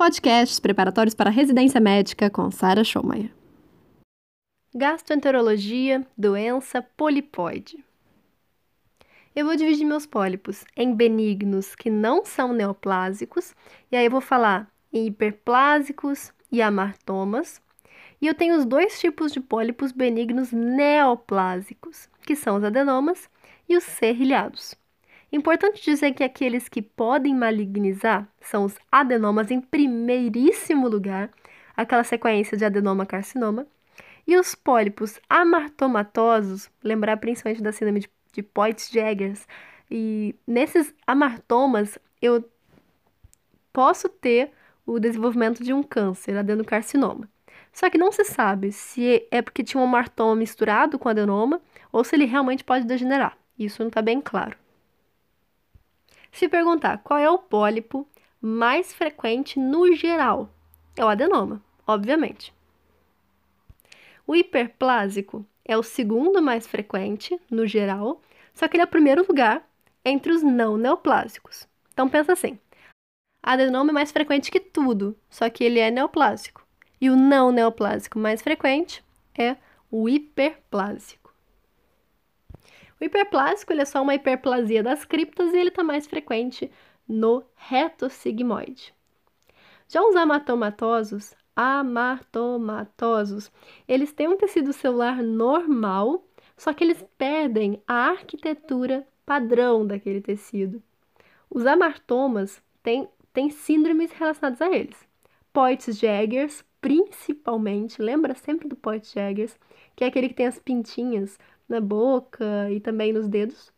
Podcasts preparatórios para residência médica com Sara Schomayer. Gastroenterologia, doença polipoide. Eu vou dividir meus pólipos em benignos que não são neoplásicos, e aí eu vou falar em hiperplásicos e amartomas. E eu tenho os dois tipos de pólipos benignos neoplásicos, que são os adenomas e os serrilhados. Importante dizer que aqueles que podem malignizar são os adenomas em primeiríssimo lugar, aquela sequência de adenoma-carcinoma, e os pólipos amartomatosos, lembrar principalmente da síndrome de, de Poitts-Jaggers, e nesses amartomas eu posso ter o desenvolvimento de um câncer, adenocarcinoma. Só que não se sabe se é porque tinha um amartoma misturado com adenoma ou se ele realmente pode degenerar. Isso não está bem claro. Se perguntar qual é o pólipo mais frequente no geral, é o adenoma, obviamente. O hiperplásico é o segundo mais frequente no geral, só que ele é o primeiro lugar entre os não neoplásicos. Então pensa assim: adenoma é mais frequente que tudo, só que ele é neoplásico. E o não neoplásico mais frequente é o hiperplásico. O hiperplásico ele é só uma hiperplasia das criptas e ele está mais frequente no retossigmoide. Já os amatomatosos, amatomatosos, eles têm um tecido celular normal, só que eles perdem a arquitetura padrão daquele tecido. Os amartomas têm, têm síndromes relacionadas a eles. Poitts-Jaggers, principalmente, lembra sempre do Poitts-Jaggers, que é aquele que tem as pintinhas na boca e também nos dedos.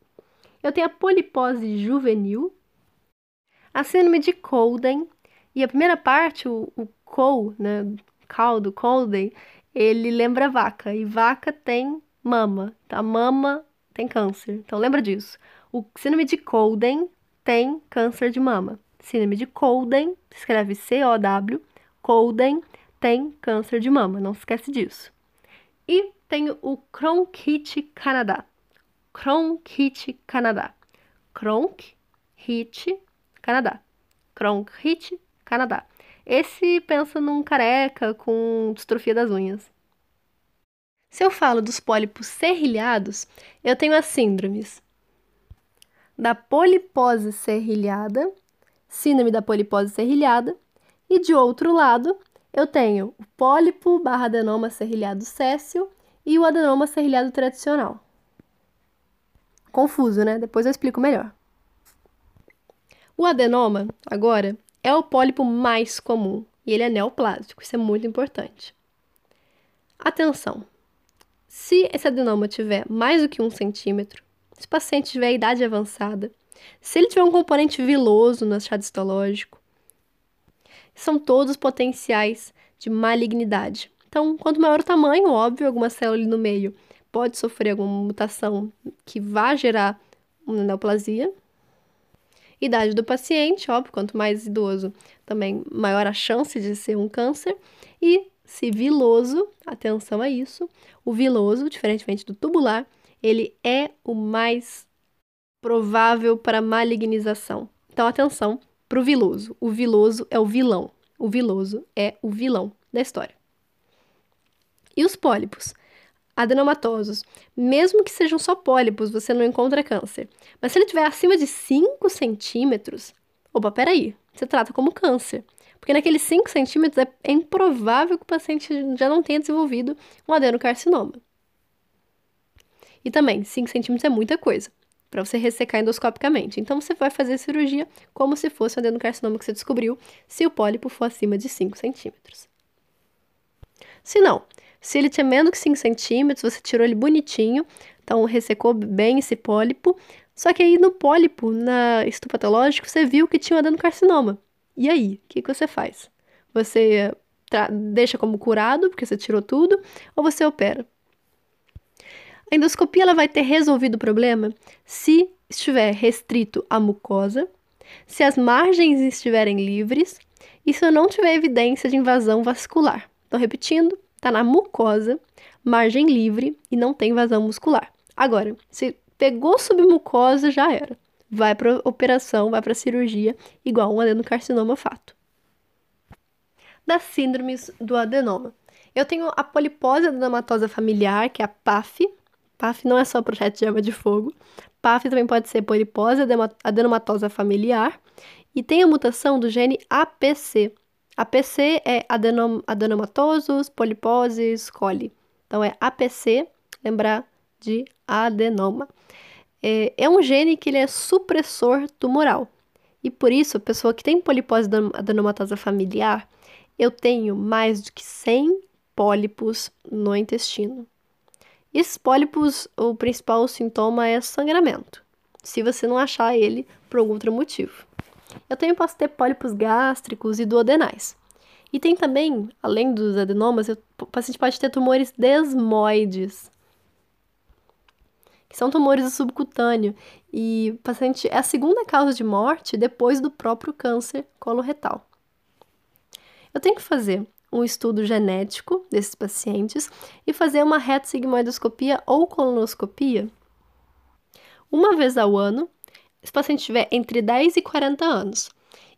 Eu tenho a polipose juvenil, a síndrome de Colden, e a primeira parte, o, o col, né, caldo, Colden, ele lembra vaca, e vaca tem mama, tá? Mama tem câncer, então lembra disso. O síndrome de Colden tem câncer de mama. Síndrome de Colden, escreve C-O-W, Colden tem câncer de mama, não esquece disso. E tenho o Cronkite Canadá. Cronkite Canadá. Cronkite Canadá. Cronkite Canadá. Esse pensa num careca com distrofia das unhas. Se eu falo dos pólipos serrilhados, eu tenho as síndromes da polipose serrilhada, síndrome da polipose serrilhada, e de outro lado, eu tenho o pólipo barra adenoma serrilhado céssio e o adenoma serrilhado tradicional. Confuso, né? Depois eu explico melhor. O adenoma, agora, é o pólipo mais comum e ele é neoplásico, isso é muito importante. Atenção! Se esse adenoma tiver mais do que um centímetro, se o paciente tiver idade avançada, se ele tiver um componente viloso no achado histológico, são todos potenciais de malignidade. Então, quanto maior o tamanho, óbvio, alguma célula ali no meio pode sofrer alguma mutação que vá gerar uma neoplasia. Idade do paciente, óbvio, quanto mais idoso, também maior a chance de ser um câncer. E se viloso, atenção a isso, o viloso, diferentemente do tubular, ele é o mais provável para malignização. Então, atenção para o viloso. O viloso é o vilão. O viloso é o vilão da história. E os pólipos? Adenomatosos. Mesmo que sejam só pólipos, você não encontra câncer. Mas se ele tiver acima de 5 centímetros, opa, peraí, você trata como câncer. Porque naqueles 5 centímetros é, é improvável que o paciente já não tenha desenvolvido um adenocarcinoma. E também, 5 centímetros é muita coisa para você ressecar endoscopicamente. Então você vai fazer a cirurgia como se fosse um adenocarcinoma que você descobriu, se o pólipo for acima de 5 centímetros. Se não, se ele tinha menos que 5 centímetros, você tirou ele bonitinho, então ressecou bem esse pólipo. Só que aí no pólipo, na histopatológico, você viu que tinha um adenocarcinoma. E aí, o que, que você faz? Você deixa como curado, porque você tirou tudo, ou você opera? A endoscopia ela vai ter resolvido o problema se estiver restrito à mucosa, se as margens estiverem livres e se eu não tiver evidência de invasão vascular. Então, repetindo, está na mucosa, margem livre e não tem vazão muscular. Agora, se pegou submucosa, já era. Vai para operação, vai para cirurgia, igual um adenocarcinoma fato. das síndromes do adenoma. Eu tenho a polipose adenomatosa familiar, que é a PAF. PAF não é só projeto de arma de fogo. PAF também pode ser polipose adenomatosa familiar. E tem a mutação do gene APC. APC é adenom adenomatosos, poliposes, coli. Então é APC, lembrar de adenoma. É, é um gene que ele é supressor tumoral. E por isso, pessoa que tem polipose adenomatosa familiar, eu tenho mais do que 100 pólipos no intestino. Esses pólipos, o principal sintoma é sangramento, se você não achar ele por algum outro motivo. Eu também posso ter pólipos gástricos e duodenais. E tem também, além dos adenomas, o paciente pode ter tumores desmoides, que são tumores do subcutâneo. E o paciente é a segunda causa de morte depois do próprio câncer coloretal. Eu tenho que fazer um estudo genético desses pacientes e fazer uma retossigmoidoscopia ou colonoscopia uma vez ao ano, se o paciente tiver entre 10 e 40 anos.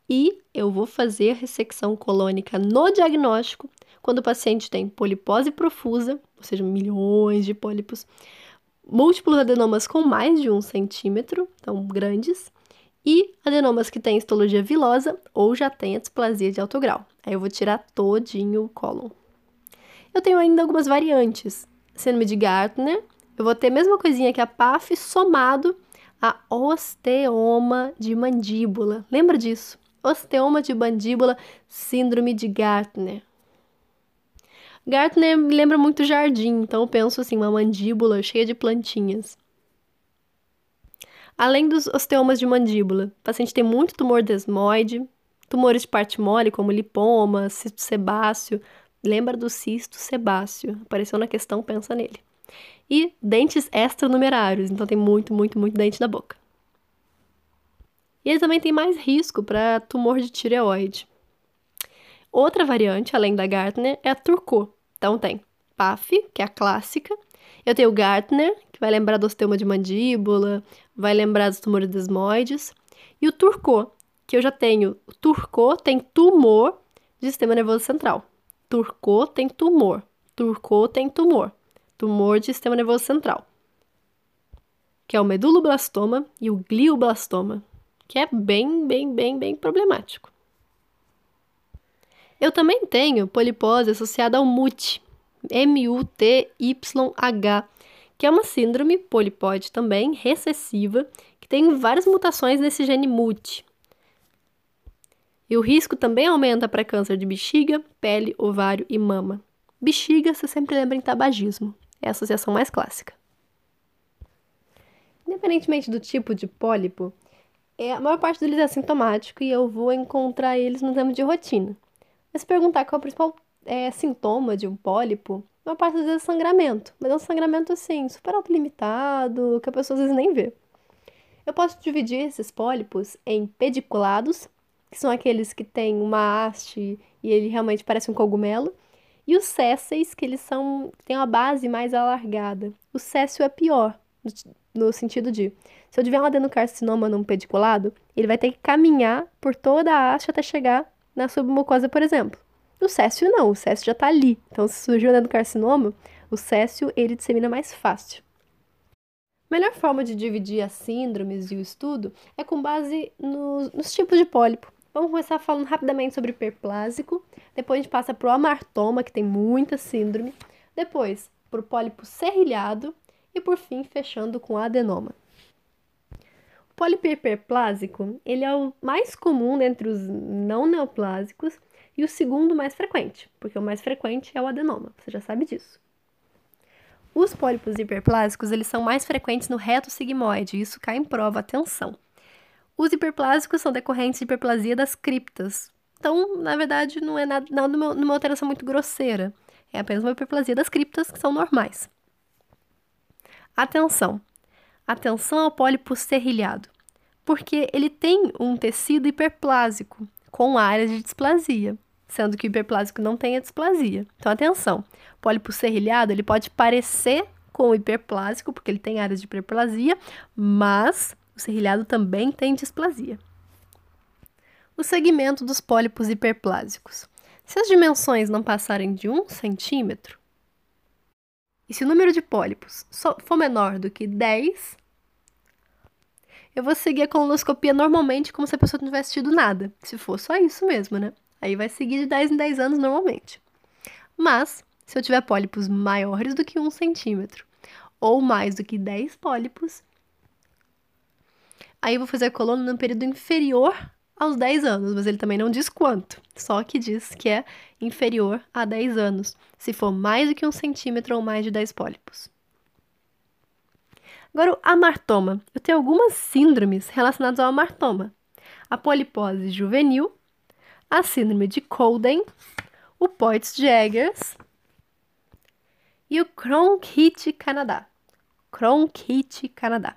E eu vou fazer ressecção colônica no diagnóstico quando o paciente tem polipose profusa, ou seja, milhões de pólipos, múltiplos adenomas com mais de um centímetro, então grandes, e adenomas que têm histologia vilosa ou já têm a displasia de alto grau. Aí eu vou tirar todinho o cólon. Eu tenho ainda algumas variantes. Síndrome de Gartner, eu vou ter a mesma coisinha que a PAF somado a osteoma de mandíbula. Lembra disso? Osteoma de mandíbula, síndrome de Gartner. Gartner me lembra muito jardim, então eu penso assim, uma mandíbula cheia de plantinhas. Além dos osteomas de mandíbula, o paciente tem muito tumor desmoide, tumores de parte mole, como lipoma, cisto sebáceo. Lembra do cisto sebáceo? Apareceu na questão, pensa nele. E dentes extranumerários, então tem muito, muito, muito dente na boca. E ele também tem mais risco para tumor de tireoide. Outra variante, além da Gartner, é a Turcot. Então tem PAF, que é a clássica. Eu tenho Gartner, que vai lembrar do osteoma de mandíbula, vai lembrar dos tumores desmoides. E o Turcot, que eu já tenho. O Turcot tem tumor de sistema nervoso central. Turcot tem tumor. Turcot tem tumor. Tumor de sistema nervoso central. Que é o meduloblastoma e o glioblastoma, que é bem, bem, bem, bem problemático. Eu também tenho polipose associada ao MUT, M-U-T-Y-H, que é uma síndrome polipóide também, recessiva, que tem várias mutações nesse gene MUT. E o risco também aumenta para câncer de bexiga, pele, ovário e mama. Bexiga, você sempre lembra em tabagismo, é a associação mais clássica. Independentemente do tipo de pólipo, é, a maior parte deles é assintomático e eu vou encontrar eles no exame de rotina. Mas se perguntar qual é o principal é, sintoma de um pólipo, a maior parte das vezes é sangramento. Mas é um sangramento assim, super autolimitado, que a pessoa às vezes nem vê. Eu posso dividir esses pólipos em pediculados, que são aqueles que têm uma haste e ele realmente parece um cogumelo, e os césseis, que eles são têm uma base mais alargada. O céssio é pior, no, no sentido de, se eu tiver um adenocarcinoma num pediculado, ele vai ter que caminhar por toda a haste até chegar na submucosa, por exemplo. O céssio não, o céssio já está ali. Então, se surgiu o carcinoma, o céssio ele dissemina mais fácil. A melhor forma de dividir as síndromes e o estudo é com base nos, nos tipos de pólipo. Vamos começar falando rapidamente sobre hiperplásico, depois a gente passa para o amartoma, que tem muita síndrome, depois para o pólipo serrilhado e por fim fechando com adenoma. O pólipo hiperplásico ele é o mais comum entre os não neoplásicos e o segundo mais frequente, porque o mais frequente é o adenoma, você já sabe disso. Os pólipos hiperplásicos, eles são mais frequentes no reto sigmoide, isso cai em prova, atenção. Os hiperplásicos são decorrentes de hiperplasia das criptas. Então, na verdade, não é nada, nada uma alteração muito grosseira. É apenas uma hiperplasia das criptas que são normais. Atenção! Atenção ao pólipo serrilhado, porque ele tem um tecido hiperplásico com áreas de displasia sendo que o hiperplásico não tem a displasia. Então, atenção, o pólipo serrilhado, ele pode parecer com o hiperplásico, porque ele tem áreas de hiperplasia, mas o serrilhado também tem displasia. O segmento dos pólipos hiperplásicos. Se as dimensões não passarem de um centímetro, e se o número de pólipos for menor do que 10, eu vou seguir a colonoscopia normalmente como se a pessoa não tivesse tido nada. Se for só isso mesmo, né? Aí vai seguir de 10 em 10 anos normalmente. Mas, se eu tiver pólipos maiores do que um centímetro, ou mais do que 10 pólipos, aí eu vou fazer a coluna no período inferior aos 10 anos, mas ele também não diz quanto, só que diz que é inferior a 10 anos, se for mais do que um centímetro ou mais de 10 pólipos. Agora, o amartoma. Eu tenho algumas síndromes relacionadas ao amartoma. A polipose juvenil, a síndrome de Colden, o Poitz-Jaggers e o Cronkite-Canadá. Cronkite-Canadá.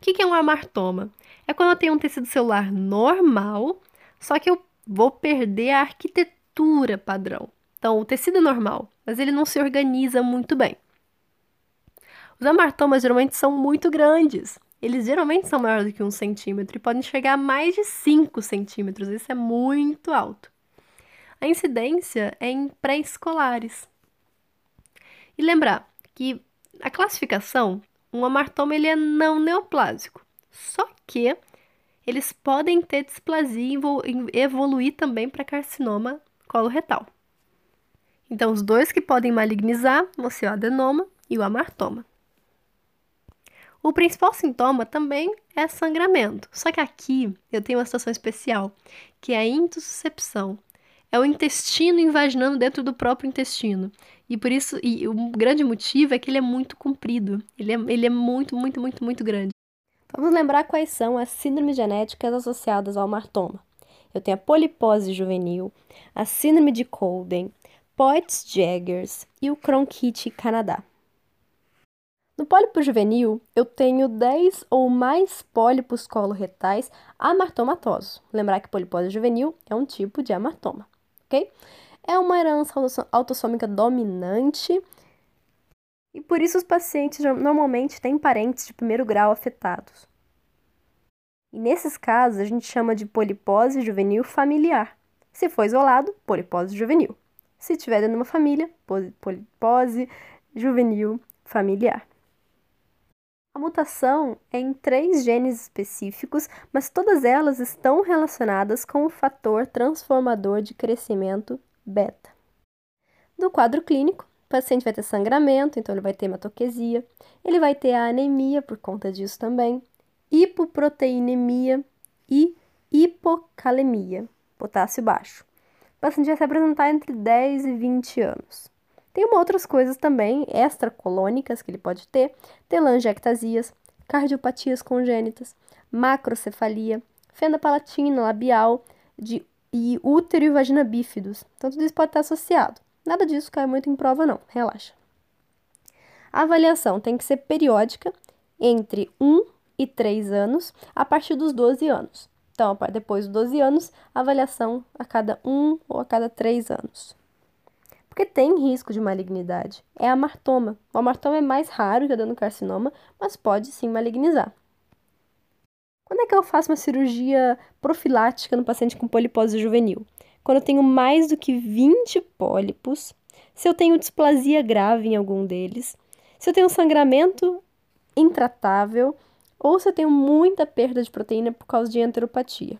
O que é um amartoma? É quando eu tenho um tecido celular normal, só que eu vou perder a arquitetura padrão. Então, o tecido é normal, mas ele não se organiza muito bem. Os amartomas geralmente são muito grandes. Eles geralmente são maiores do que um centímetro e podem chegar a mais de 5 centímetros. Isso é muito alto. A incidência é em pré-escolares. E lembrar que a classificação, um amartoma ele é não neoplásico. Só que eles podem ter displasia e evoluir também para carcinoma coloretal. Então, os dois que podem malignizar vão ser o adenoma e o amartoma. O principal sintoma também é sangramento, só que aqui eu tenho uma situação especial, que é a intussuscepção. É o intestino invaginando dentro do próprio intestino. E por isso, e o grande motivo é que ele é muito comprido. Ele é, ele é muito, muito, muito, muito grande. Vamos lembrar quais são as síndromes genéticas associadas ao martoma. Eu tenho a polipose juvenil, a síndrome de Colden, Poitz-Jaggers e o Cronkite Canadá. No pólipo juvenil, eu tenho 10 ou mais pólipos coloretais amartomatosos. Lembrar que polipose juvenil é um tipo de amartoma, ok? É uma herança autossômica dominante e por isso os pacientes normalmente têm parentes de primeiro grau afetados. E nesses casos, a gente chama de polipose juvenil familiar. Se for isolado, polipose juvenil. Se tiver dentro de uma família, polipose juvenil familiar. Mutação é em três genes específicos, mas todas elas estão relacionadas com o fator transformador de crescimento beta. No quadro clínico, o paciente vai ter sangramento, então ele vai ter hematoquesia, ele vai ter a anemia por conta disso também, hipoproteinemia e hipocalemia, potássio baixo. O paciente vai se apresentar entre 10 e 20 anos. Tem outras coisas também extracolônicas que ele pode ter, telangiectasias, cardiopatias congênitas, macrocefalia, fenda palatina, labial de, e útero e vagina bífidos. Então, tudo isso pode estar associado. Nada disso cai muito em prova, não. Relaxa. A avaliação tem que ser periódica entre 1 e 3 anos, a partir dos 12 anos. Então, depois dos 12 anos, avaliação a cada 1 ou a cada 3 anos. Porque tem risco de malignidade. É a martoma. O amartoma é mais raro que o carcinoma, mas pode sim malignizar. Quando é que eu faço uma cirurgia profilática no paciente com polipose juvenil? quando eu tenho mais do que 20 pólipos, se eu tenho displasia grave em algum deles, se eu tenho sangramento intratável ou se eu tenho muita perda de proteína por causa de enteropatia.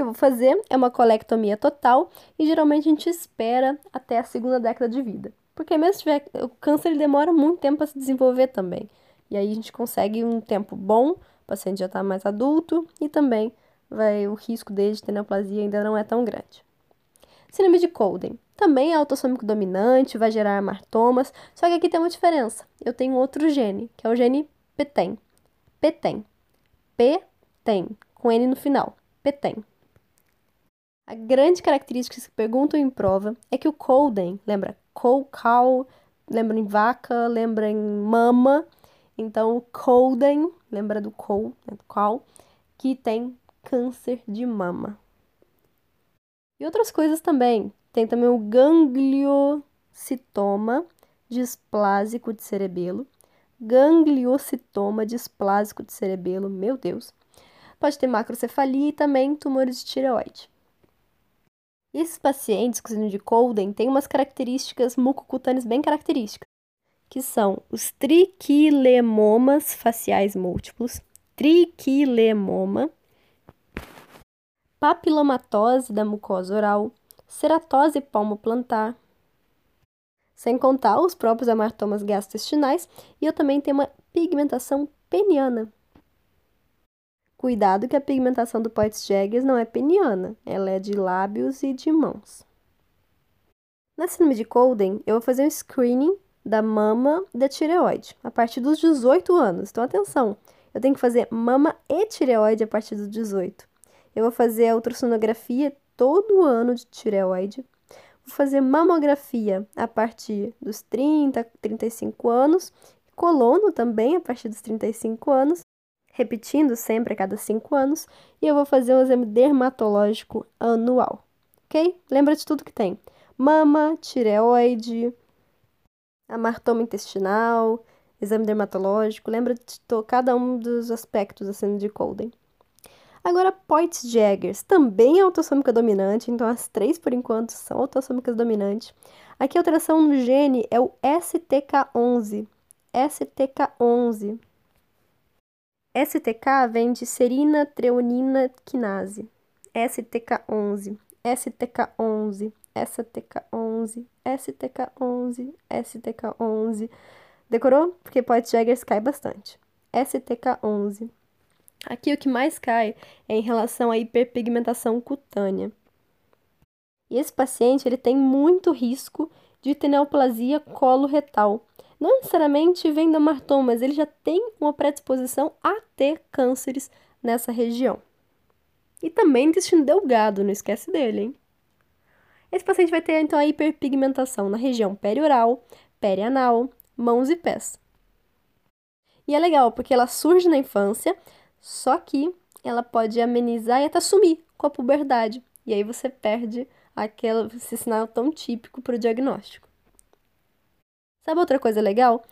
Que eu vou fazer é uma colectomia total e geralmente a gente espera até a segunda década de vida. Porque mesmo se tiver o câncer ele demora muito tempo para se desenvolver também. E aí a gente consegue um tempo bom, o paciente já está mais adulto e também vai, o risco dele de neoplasia ainda não é tão grande. Síndrome de Colden. Também é autossômico dominante, vai gerar amartomas, só que aqui tem uma diferença. Eu tenho outro gene, que é o gene PTEN. PTEN. PTEN, com N no final. PTEN. A grande característica que se perguntam em prova é que o Colden, lembra cow, cow, lembra em vaca, lembra em mama. Então, o Colden, lembra do cow, né, do cow, que tem câncer de mama. E outras coisas também. Tem também o gangliocitoma displásico de cerebelo. Gangliocitoma displásico de cerebelo, meu Deus. Pode ter macrocefalia e também tumores de tireoide. Esses pacientes com síndrome de Colden têm umas características mucocutâneas bem características, que são os triquilemomas faciais múltiplos, triquilemoma, papilomatose da mucosa oral, ceratose palmoplantar, sem contar os próprios amartomas gastrointestinais, e eu também tenho uma pigmentação peniana. Cuidado que a pigmentação do Poitts-Jaggers não é peniana, ela é de lábios e de mãos. Na síndrome de Colden, eu vou fazer um screening da mama da tireoide a partir dos 18 anos. Então, atenção, eu tenho que fazer mama e tireoide a partir dos 18. Eu vou fazer a ultrassonografia todo ano de tireoide. Vou fazer mamografia a partir dos 30, 35 anos, colono também a partir dos 35 anos, repetindo sempre a cada 5 anos, e eu vou fazer um exame dermatológico anual, ok? Lembra de tudo que tem: mama, tireoide, amartoma intestinal, exame dermatológico, lembra de cada um dos aspectos síndrome de Colden. Agora, Poitts-Jaggers também é autossômica dominante, então as três, por enquanto, são autossômicas dominantes. Aqui a alteração no gene é o STK11. STK11. STK vem de serina treonina quinase. STK11. STK11. STK11. STK11. STK11. Decorou? Porque Poitts-Jaggers cai bastante. STK11. Aqui o que mais cai é em relação à hiperpigmentação cutânea. E esse paciente ele tem muito risco de neoplasia coloretal. Não necessariamente vem da martoma, mas ele já tem uma predisposição a ter cânceres nessa região. E também intestino delgado, não esquece dele, hein? Esse paciente vai ter então a hiperpigmentação na região perioral, perianal, mãos e pés. E é legal porque ela surge na infância, só que ela pode amenizar e até sumir com a puberdade. E aí você perde aquele, esse sinal tão típico para o diagnóstico. Sabe outra coisa legal?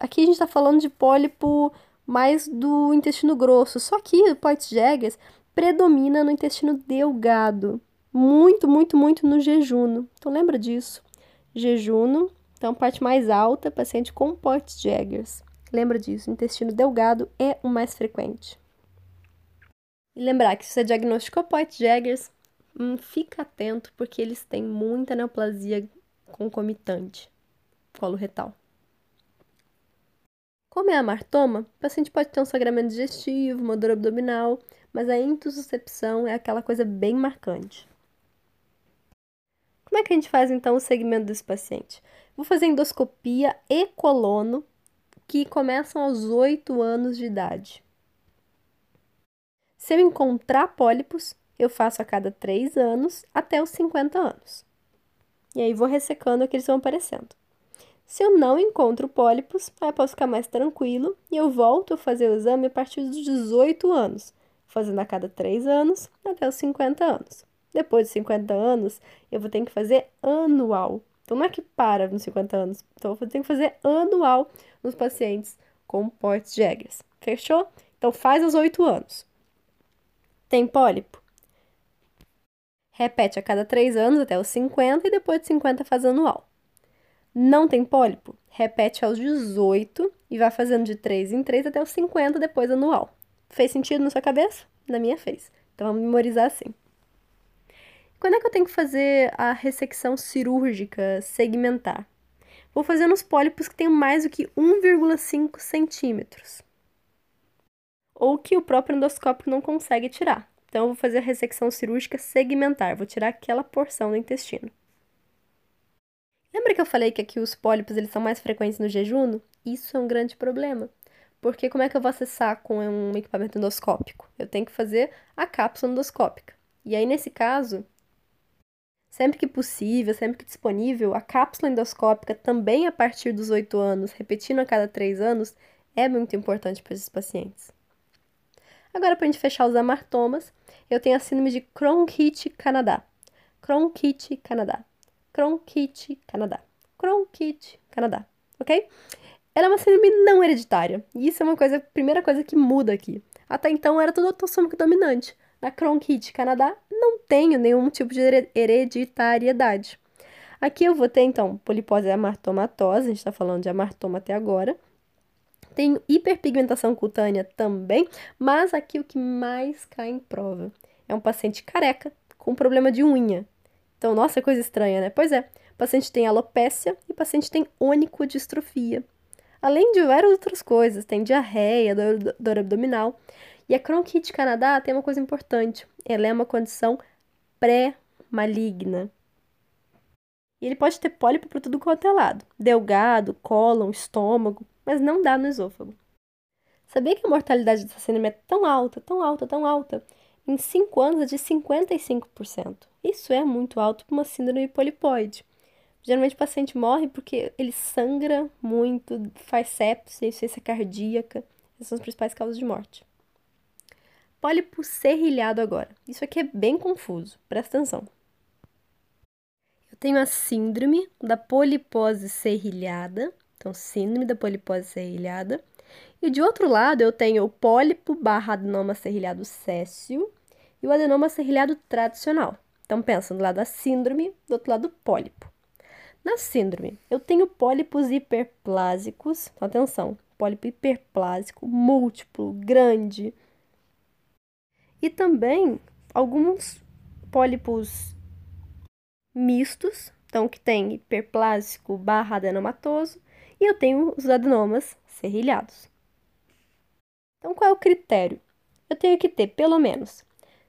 Aqui a gente está falando de pólipo mais do intestino grosso, só que o Poitts-Jaggers predomina no intestino delgado. Muito, muito, muito no jejuno. Então lembra disso. Jejuno, então parte mais alta, paciente com Poitts-Jaggers. Lembra disso, intestino delgado é o mais frequente. E lembrar que se você diagnosticou Poitts-Jaggers, hum, fica atento porque eles têm muita neoplasia concomitante, colo retal. Como é a o paciente pode ter um sangramento digestivo, uma dor abdominal, mas a intussuscepção é aquela coisa bem marcante. Como é que a gente faz então o segmento desse paciente? Vou fazer endoscopia e colono, que começam aos 8 anos de idade. Se eu encontrar pólipos, eu faço a cada 3 anos até os 50 anos. E aí vou ressecando que eles vão aparecendo. Se eu não encontro pólipos, aí eu posso ficar mais tranquilo e eu volto a fazer o exame a partir dos 18 anos, fazendo a cada 3 anos até os 50 anos. Depois dos 50 anos, eu vou ter que fazer anual. Então não é que para nos 50 anos, então eu vou ter que fazer anual nos pacientes com portes Jaggers. Fechou? Então faz aos 8 anos. Tem pólipo? Repete a cada 3 anos até os 50 e depois de 50 faz anual. Não tem pólipo? Repete aos 18 e vai fazendo de 3 em 3 até os 50 depois anual. Fez sentido na sua cabeça? Na minha fez. Então vamos memorizar assim. Quando é que eu tenho que fazer a ressecção cirúrgica segmentar? Vou fazer nos pólipos que têm mais do que 1,5 centímetros ou que o próprio endoscópio não consegue tirar. Então, eu vou fazer a ressecção cirúrgica segmentar, vou tirar aquela porção do intestino. Lembra que eu falei que aqui os pólipos eles são mais frequentes no jejum? Isso é um grande problema. Porque como é que eu vou acessar com um equipamento endoscópico? Eu tenho que fazer a cápsula endoscópica. E aí, nesse caso, sempre que possível, sempre que disponível, a cápsula endoscópica também a partir dos 8 anos, repetindo a cada 3 anos, é muito importante para esses pacientes. Agora, para a gente fechar os amartomas, eu tenho a síndrome de Cronkite Canadá. Cronkite Canadá. Cronkite Canadá. Cronkite Canadá. Ok? Ela é uma síndrome não hereditária. E isso é uma coisa, a primeira coisa que muda aqui. Até então era tudo autossômico dominante. Na Crohn Kit Canadá, não tenho nenhum tipo de hereditariedade. Aqui eu vou ter, então, polipose amartomatosa, a gente está falando de amartoma até agora. Tenho hiperpigmentação cutânea também, mas aqui o que mais cai em prova é um paciente careca com problema de unha. Então, nossa, coisa estranha, né? Pois é, o paciente tem alopécia e o paciente tem onicodistrofia. Além de várias outras coisas, tem diarreia, dor, dor abdominal. E a Crohn Canadá tem uma coisa importante, ela é uma condição pré-maligna. E ele pode ter pólipo por tudo quanto é lado, delgado, cólon, estômago, mas não dá no esôfago. Sabia que a mortalidade dessa síndrome é tão alta, tão alta, tão alta? Em 5 anos é de 55%. Isso é muito alto para uma síndrome polipoide. Geralmente o paciente morre porque ele sangra muito, faz sepsis, insuficiência cardíaca. Essas são as principais causas de morte. Pólipo serrilhado agora. Isso aqui é bem confuso, presta atenção. Eu tenho a síndrome da polipose serrilhada, então síndrome da polipose serrilhada. E de outro lado eu tenho o pólipo barra adenoma serrilhado céssio e o adenoma serrilhado tradicional. Então pensa do lado da síndrome, do outro lado do pólipo. Na síndrome, eu tenho pólipos hiperplásicos, então, atenção, pólipo hiperplásico, múltiplo, grande. E também alguns pólipos mistos, então que tem hiperplásico barra adenomatoso, e eu tenho os adenomas serrilhados. Então, qual é o critério? Eu tenho que ter pelo menos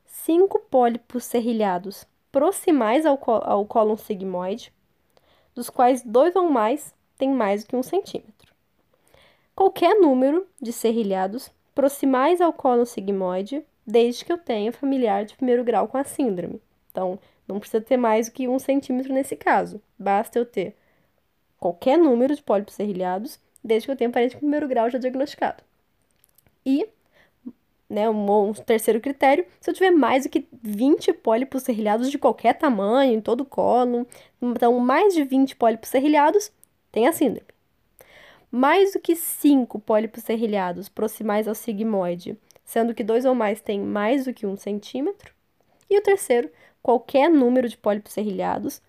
cinco pólipos serrilhados proximais ao, ao cólon sigmoide, dos quais dois ou mais têm mais do que um centímetro. Qualquer número de serrilhados proximais ao colo sigmoide, desde que eu tenha familiar de primeiro grau com a síndrome. Então, não precisa ter mais do que um centímetro nesse caso. Basta eu ter qualquer número de pólipos serrilhados, desde que eu tenha parente de primeiro grau já diagnosticado. E né, um, um, terceiro critério, se eu tiver mais do que 20 pólipos serrilhados de qualquer tamanho, em todo o colo, então mais de 20 pólipos serrilhados, tem a síndrome. Mais do que 5 pólipos serrilhados proximais ao sigmoide, sendo que dois ou mais têm mais do que um centímetro. E o terceiro, qualquer número de pólipos serrilhados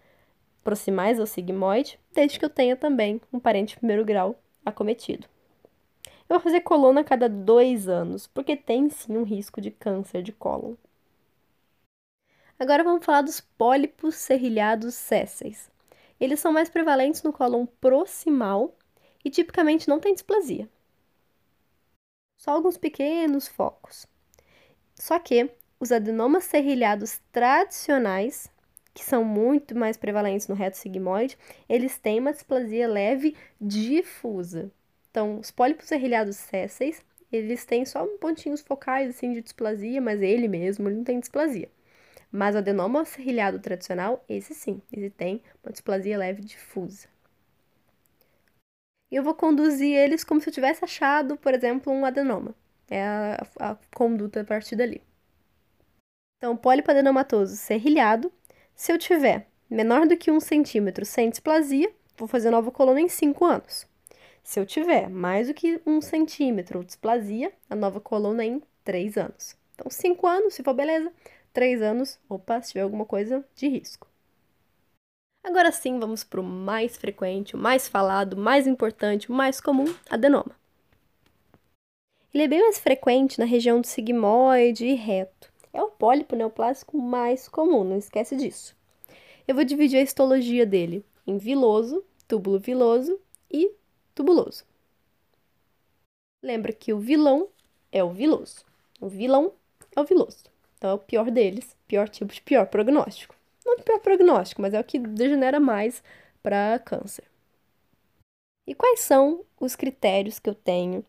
proximais ao sigmoide, desde que eu tenha também um parente primeiro grau acometido. Eu vou fazer coluna a cada dois anos, porque tem sim um risco de câncer de cólon. Agora vamos falar dos pólipos serrilhados sésseis. Eles são mais prevalentes no cólon proximal e tipicamente não têm displasia. Só alguns pequenos focos. Só que os adenomas serrilhados tradicionais, que são muito mais prevalentes no reto sigmoide, eles têm uma displasia leve difusa. Então, os pólipos serrilhados sésseis, eles têm só pontinhos focais assim de displasia, mas ele mesmo ele não tem displasia. Mas o adenoma serrilhado tradicional, esse sim, ele tem uma displasia leve difusa. E eu vou conduzir eles como se eu tivesse achado, por exemplo, um adenoma. É a, a conduta a partir dali. Então, pólipo adenomatoso serrilhado, se eu tiver menor do que um centímetro sem displasia, vou fazer nova coluna em 5 anos. Se eu tiver mais do que um centímetro ou displasia, a nova coluna é em 3 anos. Então, 5 anos, se for beleza, 3 anos, opa, se tiver alguma coisa de risco. Agora sim, vamos para o mais frequente, o mais falado, o mais importante, o mais comum, adenoma. Ele é bem mais frequente na região do sigmoide e reto. É o pólipo neoplásico mais comum, não esquece disso. Eu vou dividir a histologia dele em viloso, túbulo viloso e tubuloso. Lembra que o vilão é o viloso. O vilão é o viloso. Então é o pior deles, pior tipo de pior prognóstico. Não de pior prognóstico, mas é o que degenera mais para câncer. E quais são os critérios que eu tenho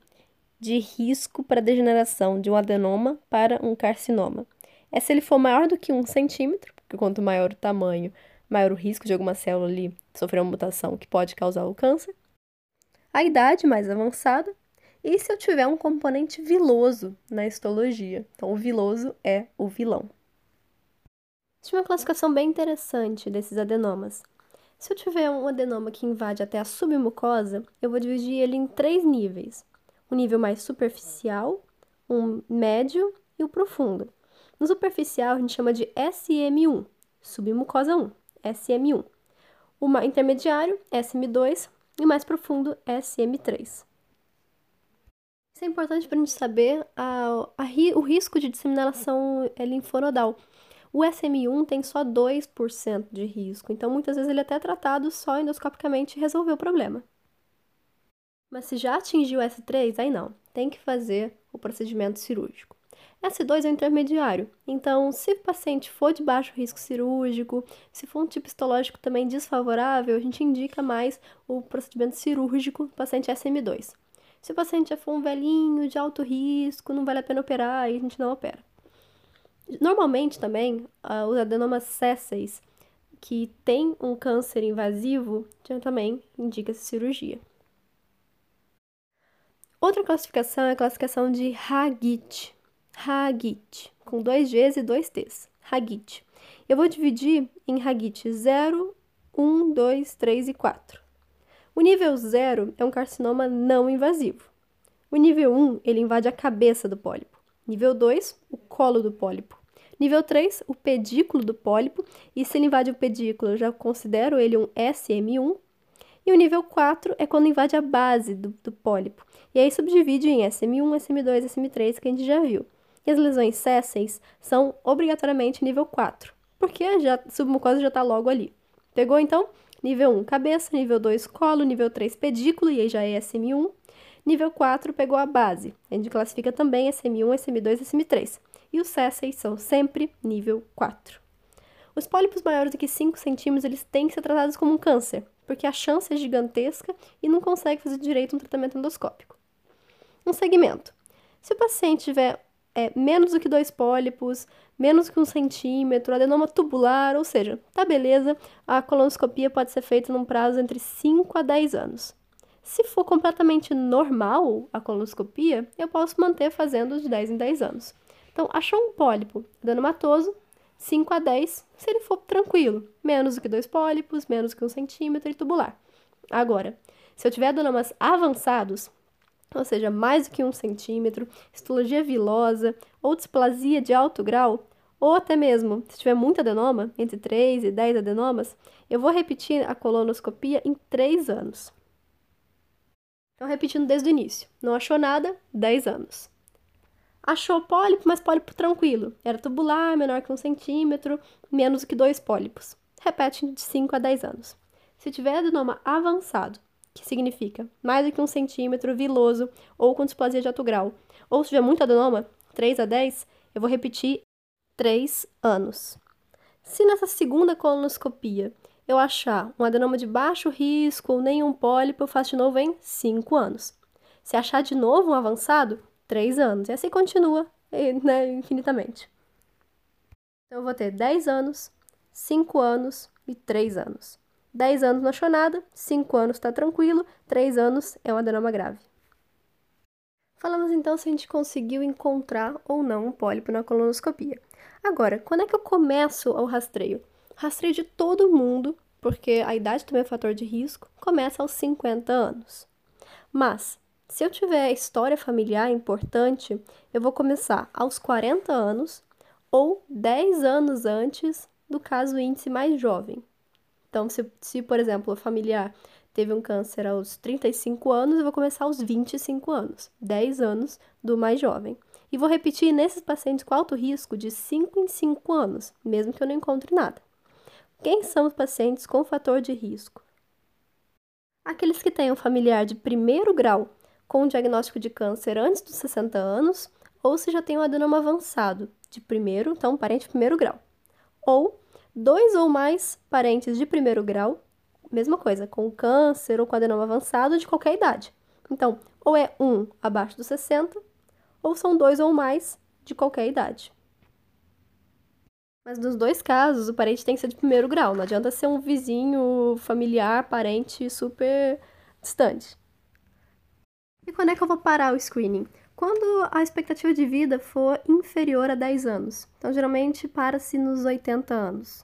de risco para degeneração de um adenoma para um carcinoma? É se ele for maior do que um centímetro, porque quanto maior o tamanho, maior o risco de alguma célula ali sofrer uma mutação que pode causar o câncer a idade mais avançada e se eu tiver um componente viloso na histologia. Então, o viloso é o vilão. Existe uma classificação bem interessante desses adenomas. Se eu tiver um adenoma que invade até a submucosa, eu vou dividir ele em três níveis: o nível mais superficial, um médio e o profundo. No superficial, a gente chama de SM1, submucosa 1, SM1. O intermediário, SM2, e o mais profundo, SM3. Isso é importante para a gente saber a, a, o risco de disseminação linfonodal. O SM1 tem só 2% de risco, então muitas vezes ele é até tratado só endoscopicamente e resolveu o problema. Mas se já atingiu o S3, aí não, tem que fazer o procedimento cirúrgico. S2 é o intermediário, então se o paciente for de baixo risco cirúrgico, se for um tipo histológico também desfavorável, a gente indica mais o procedimento cirúrgico do paciente SM2. Se o paciente for um velhinho de alto risco, não vale a pena operar, aí a gente não opera. Normalmente também, os adenomas sésseis que tem um câncer invasivo, também indica-se cirurgia. Outra classificação é a classificação de Hagit. Hagit, com dois Gs e dois Ts. Hagit. Eu vou dividir em Hagit 0, 1, 2, 3 e 4. O nível 0 é um carcinoma não invasivo. O nível 1, ele invade a cabeça do pólipo. Nível 2, o colo do pólipo. Nível 3, o pedículo do pólipo, e se ele invade o pedículo, eu já considero ele um SM1. E o nível 4 é quando invade a base do, do pólipo. E aí subdivide em SM1, SM2, SM3, que a gente já viu. E as lesões sésseis são obrigatoriamente nível 4, porque já, submucosa já está logo ali. Pegou então? Nível 1, cabeça. Nível 2, colo. Nível 3, pedículo, e aí já é SM1. Nível 4, pegou a base. A gente classifica também SM1, SM2 e SM3. E os sésseis são sempre nível 4. Os pólipos maiores do que 5 centímetros, eles têm que ser tratados como um câncer, porque a chance é gigantesca e não consegue fazer direito um tratamento endoscópico. Um segmento. Se o paciente tiver é, menos do que dois pólipos, menos que um centímetro, adenoma tubular, ou seja, tá beleza, a colonoscopia pode ser feita num prazo entre 5 a 10 anos. Se for completamente normal a colonoscopia, eu posso manter fazendo de 10 em 10 anos. Então, achou um pólipo adenomatoso, 5 a 10, se ele for tranquilo, menos do que dois pólipos, menos que um centímetro e tubular. Agora, se eu tiver adenomas avançados, ou seja, mais do que um centímetro, histologia vilosa ou displasia de alto grau, ou até mesmo, se tiver muito adenoma, entre 3 e 10 adenomas, eu vou repetir a colonoscopia em 3 anos. Então, repetindo desde o início. Não achou nada, 10 anos. Achou pólipo, mas pólipo tranquilo. Era tubular, menor que um centímetro, menos do que dois pólipos. Repete de 5 a 10 anos. Se tiver adenoma avançado, que significa mais do que um centímetro, viloso ou com displasia de alto grau. Ou se tiver muito adenoma, 3 a 10, eu vou repetir 3 anos. Se nessa segunda colonoscopia eu achar um adenoma de baixo risco ou nenhum pólipo, eu faço de novo em 5 anos. Se achar de novo um avançado, 3 anos. E assim continua né, infinitamente. Então eu vou ter 10 anos, 5 anos e 3 anos. 10 anos não achou nada, 5 anos está tranquilo, 3 anos é um adenoma grave. Falamos então se a gente conseguiu encontrar ou não um pólipo na colonoscopia. Agora, quando é que eu começo o rastreio? Rastreio de todo mundo, porque a idade também é um fator de risco, começa aos 50 anos. Mas, se eu tiver história familiar importante, eu vou começar aos 40 anos ou 10 anos antes do caso índice mais jovem. Então, se, se, por exemplo, o familiar teve um câncer aos 35 anos, eu vou começar aos 25 anos, 10 anos do mais jovem. E vou repetir nesses pacientes com alto risco de 5 em 5 anos, mesmo que eu não encontre nada. Quem são os pacientes com fator de risco? Aqueles que têm um familiar de primeiro grau com diagnóstico de câncer antes dos 60 anos, ou se já tem um adenoma avançado de primeiro, então parente de primeiro grau. Ou dois ou mais parentes de primeiro grau, mesma coisa, com câncer ou com adenoma avançado de qualquer idade. Então, ou é um abaixo dos 60, ou são dois ou mais de qualquer idade. Mas nos dois casos, o parente tem que ser de primeiro grau, não adianta ser um vizinho, familiar, parente super distante. E quando é que eu vou parar o screening? Quando a expectativa de vida for inferior a 10 anos. Então, geralmente, para-se nos 80 anos.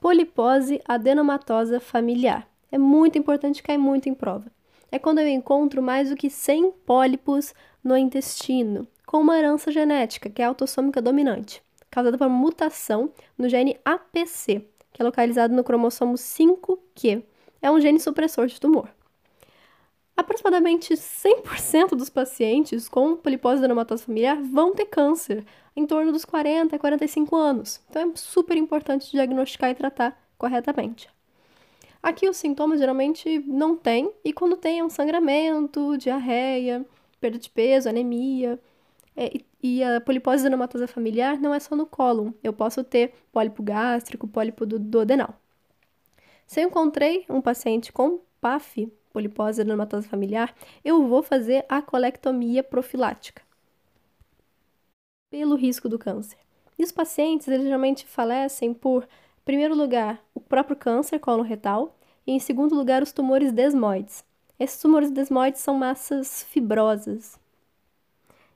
Polipose adenomatosa familiar. É muito importante, cai muito em prova. É quando eu encontro mais do que 100 pólipos no intestino, com uma herança genética, que é autossômica dominante, causada por mutação no gene APC, que é localizado no cromossomo 5q. É um gene supressor de tumor. Aproximadamente 100% dos pacientes com polipose adenomatosa familiar vão ter câncer em torno dos 40 a 45 anos. Então é super importante diagnosticar e tratar corretamente. Aqui os sintomas geralmente não tem, e quando tem é um sangramento, diarreia, perda de peso, anemia. É, e a polipose adenomatosa familiar não é só no cólon. Eu posso ter pólipo gástrico, pólipo do duodenal. Se eu encontrei um paciente com PAF, polipose adenomatosa familiar, eu vou fazer a colectomia profilática pelo risco do câncer. E os pacientes, eles geralmente falecem por, em primeiro lugar, o próprio câncer coloretal e, em segundo lugar, os tumores desmoides. Esses tumores desmoides são massas fibrosas.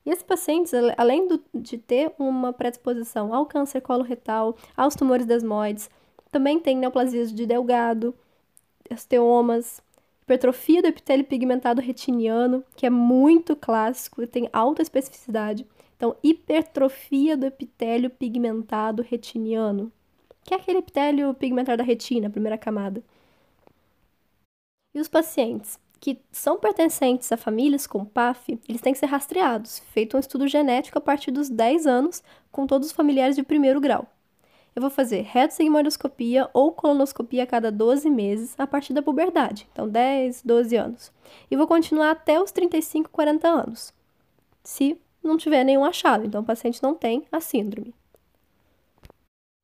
E esses pacientes, além do, de ter uma predisposição ao câncer coloretal, aos tumores desmoides, também têm neoplasias de delgado, osteomas, hipertrofia do epitélio pigmentado retiniano, que é muito clássico e tem alta especificidade. Então, hipertrofia do epitélio pigmentado retiniano, que é aquele epitélio pigmentado da retina, primeira camada. E os pacientes que são pertencentes a famílias com PAF, eles têm que ser rastreados, feito um estudo genético a partir dos 10 anos com todos os familiares de primeiro grau. Eu vou fazer retossigmoidoscopia ou colonoscopia a cada 12 meses a partir da puberdade, então 10, 12 anos. E vou continuar até os 35, 40 anos. Se não tiver nenhum achado, então o paciente não tem a síndrome.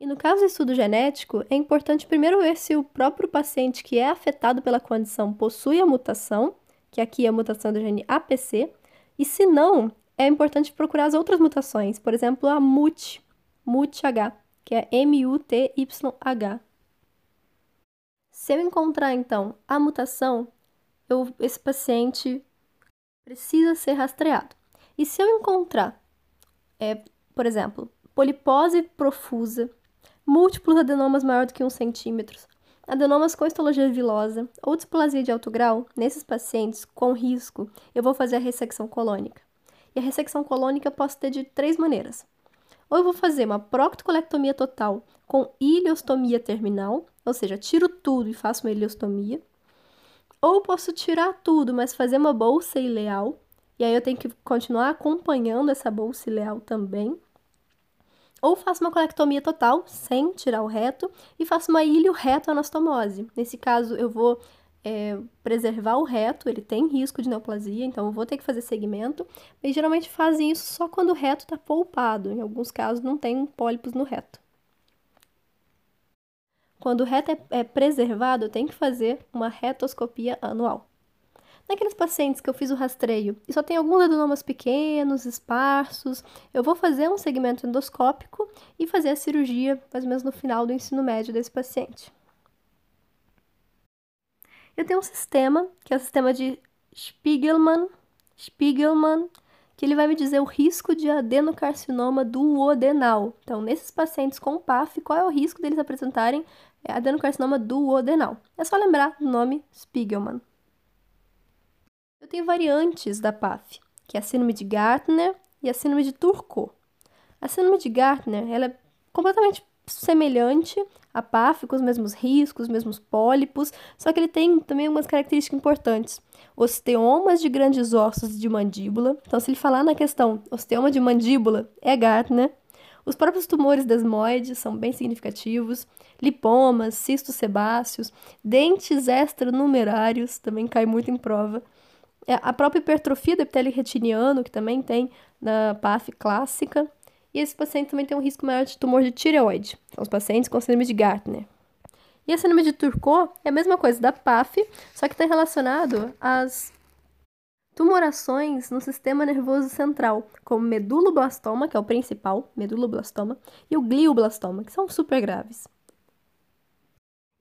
E no caso do estudo genético, é importante primeiro ver se o próprio paciente que é afetado pela condição possui a mutação, que aqui é a mutação do gene APC, e se não, é importante procurar as outras mutações, por exemplo, a MUT, MUT-H, que é M-U-T-Y-H. Se eu encontrar, então, a mutação, eu, esse paciente precisa ser rastreado. E se eu encontrar, é, por exemplo, polipose profusa, múltiplos adenomas maior do que 1 centímetro, adenomas com histologia vilosa ou displasia de alto grau, nesses pacientes com risco, eu vou fazer a ressecção colônica. E a ressecção colônica eu posso ter de três maneiras. Ou eu vou fazer uma proctocolectomia total com ileostomia terminal, ou seja, tiro tudo e faço uma ileostomia. Ou posso tirar tudo, mas fazer uma bolsa ileal, e aí eu tenho que continuar acompanhando essa bolsa ileal também. Ou faço uma colectomia total, sem tirar o reto, e faço uma ilio-reto-anastomose. Nesse caso, eu vou é, preservar o reto, ele tem risco de neoplasia, então eu vou ter que fazer segmento. Mas geralmente fazem isso só quando o reto está poupado. Em alguns casos, não tem pólipos no reto. Quando o reto é, é preservado, eu tenho que fazer uma retoscopia anual. Naqueles pacientes que eu fiz o rastreio e só tem alguns adenomas pequenos, esparsos, eu vou fazer um segmento endoscópico e fazer a cirurgia mais ou menos no final do ensino médio desse paciente. Eu tenho um sistema, que é o sistema de Spiegelman, Spiegelman, que ele vai me dizer o risco de adenocarcinoma duodenal. Então, nesses pacientes com PAF, qual é o risco deles apresentarem adenocarcinoma duodenal? É só lembrar do nome Spiegelman. Eu tenho variantes da PAF, que é a síndrome de Gartner e a síndrome de Turcot. A síndrome de Gartner ela é completamente semelhante à PAF, com os mesmos riscos, os mesmos pólipos, só que ele tem também algumas características importantes. Osteomas de grandes ossos de mandíbula. Então, se ele falar na questão osteoma de mandíbula, é Gartner. Os próprios tumores desmoides são bem significativos. Lipomas, cistos sebáceos, dentes extranumerários, também cai muito em prova. É, a própria hipertrofia do epitélio retiniano, que também tem na PAF clássica. E esse paciente também tem um risco maior de tumor de tireoide. São os pacientes com síndrome de Gartner. E a síndrome de Turcot é a mesma coisa da PAF, só que está relacionado às tumorações no sistema nervoso central, como meduloblastoma, que é o principal, meduloblastoma, e o glioblastoma, que são super graves.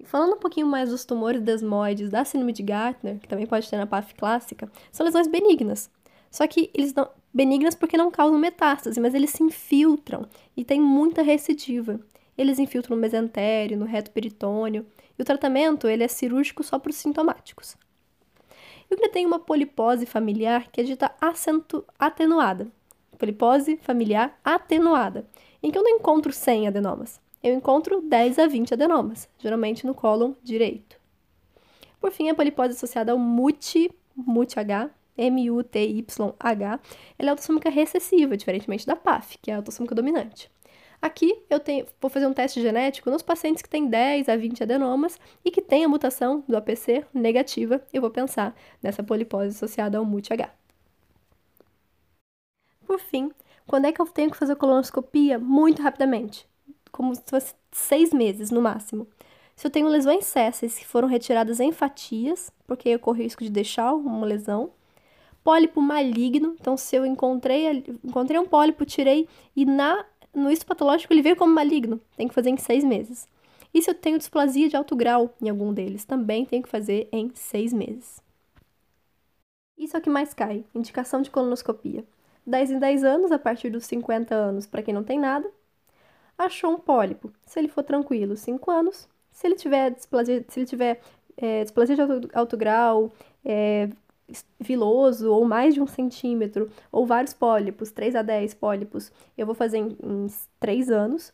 Falando um pouquinho mais dos tumores desmoides da síndrome de Gartner, que também pode ter na PAF clássica, são lesões benignas. Só que eles não benignas porque não causam metástase, mas eles se infiltram e tem muita recidiva. Eles infiltram no mesentério, no reto peritônio, e o tratamento ele é cirúrgico só para os sintomáticos. E o que tem uma polipose familiar que é dita acento, atenuada. polipose familiar atenuada, em que eu não encontro 100 adenomas. Eu encontro 10 a 20 adenomas, geralmente no cólon direito. Por fim, a polipose associada ao MUTY, MUTY-H, M-U-T-Y-H, ela é autossômica recessiva, diferentemente da PAF, que é a autossômica dominante. Aqui eu tenho, vou fazer um teste genético nos pacientes que têm 10 a 20 adenomas e que têm a mutação do APC negativa, eu vou pensar nessa polipose associada ao MUT-H. Por fim, quando é que eu tenho que fazer colonoscopia? Muito rapidamente, como se fosse seis meses no máximo. Se eu tenho lesões césseis que foram retiradas em fatias, porque eu corro risco de deixar uma lesão. Pólipo maligno, então se eu encontrei, encontrei um pólipo, tirei e na no histopatológico ele veio como maligno, tem que fazer em seis meses. E se eu tenho displasia de alto grau em algum deles, também tenho que fazer em seis meses. Isso é o que mais cai, indicação de colonoscopia. 10 em 10 anos, a partir dos 50 anos, para quem não tem nada. Achou um pólipo, se ele for tranquilo, 5 anos. Se ele tiver displasia, se ele tiver é, displasia de alto, alto grau, é, viloso ou mais de um centímetro, ou vários pólipos, 3 a 10 pólipos, eu vou fazer em, em 3 anos.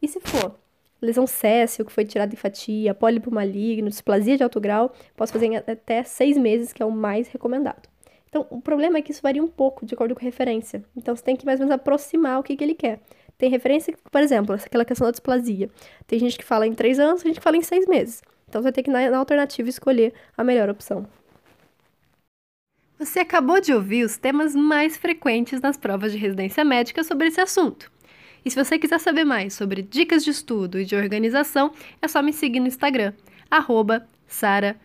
E se for lesão céssio, que foi tirada em fatia, pólipo maligno, displasia de alto grau, posso fazer em até 6 meses, que é o mais recomendado. Então, o problema é que isso varia um pouco de acordo com a referência. Então, você tem que mais ou menos aproximar o que, que ele quer. Tem referência, por exemplo, aquela questão da displasia. Tem gente que fala em 3 anos, tem gente que fala em 6 meses. Então, você vai ter que, na, na alternativa, escolher a melhor opção. Você acabou de ouvir os temas mais frequentes nas provas de residência médica sobre esse assunto. E se você quiser saber mais sobre dicas de estudo e de organização, é só me seguir no Instagram, arroba Sara.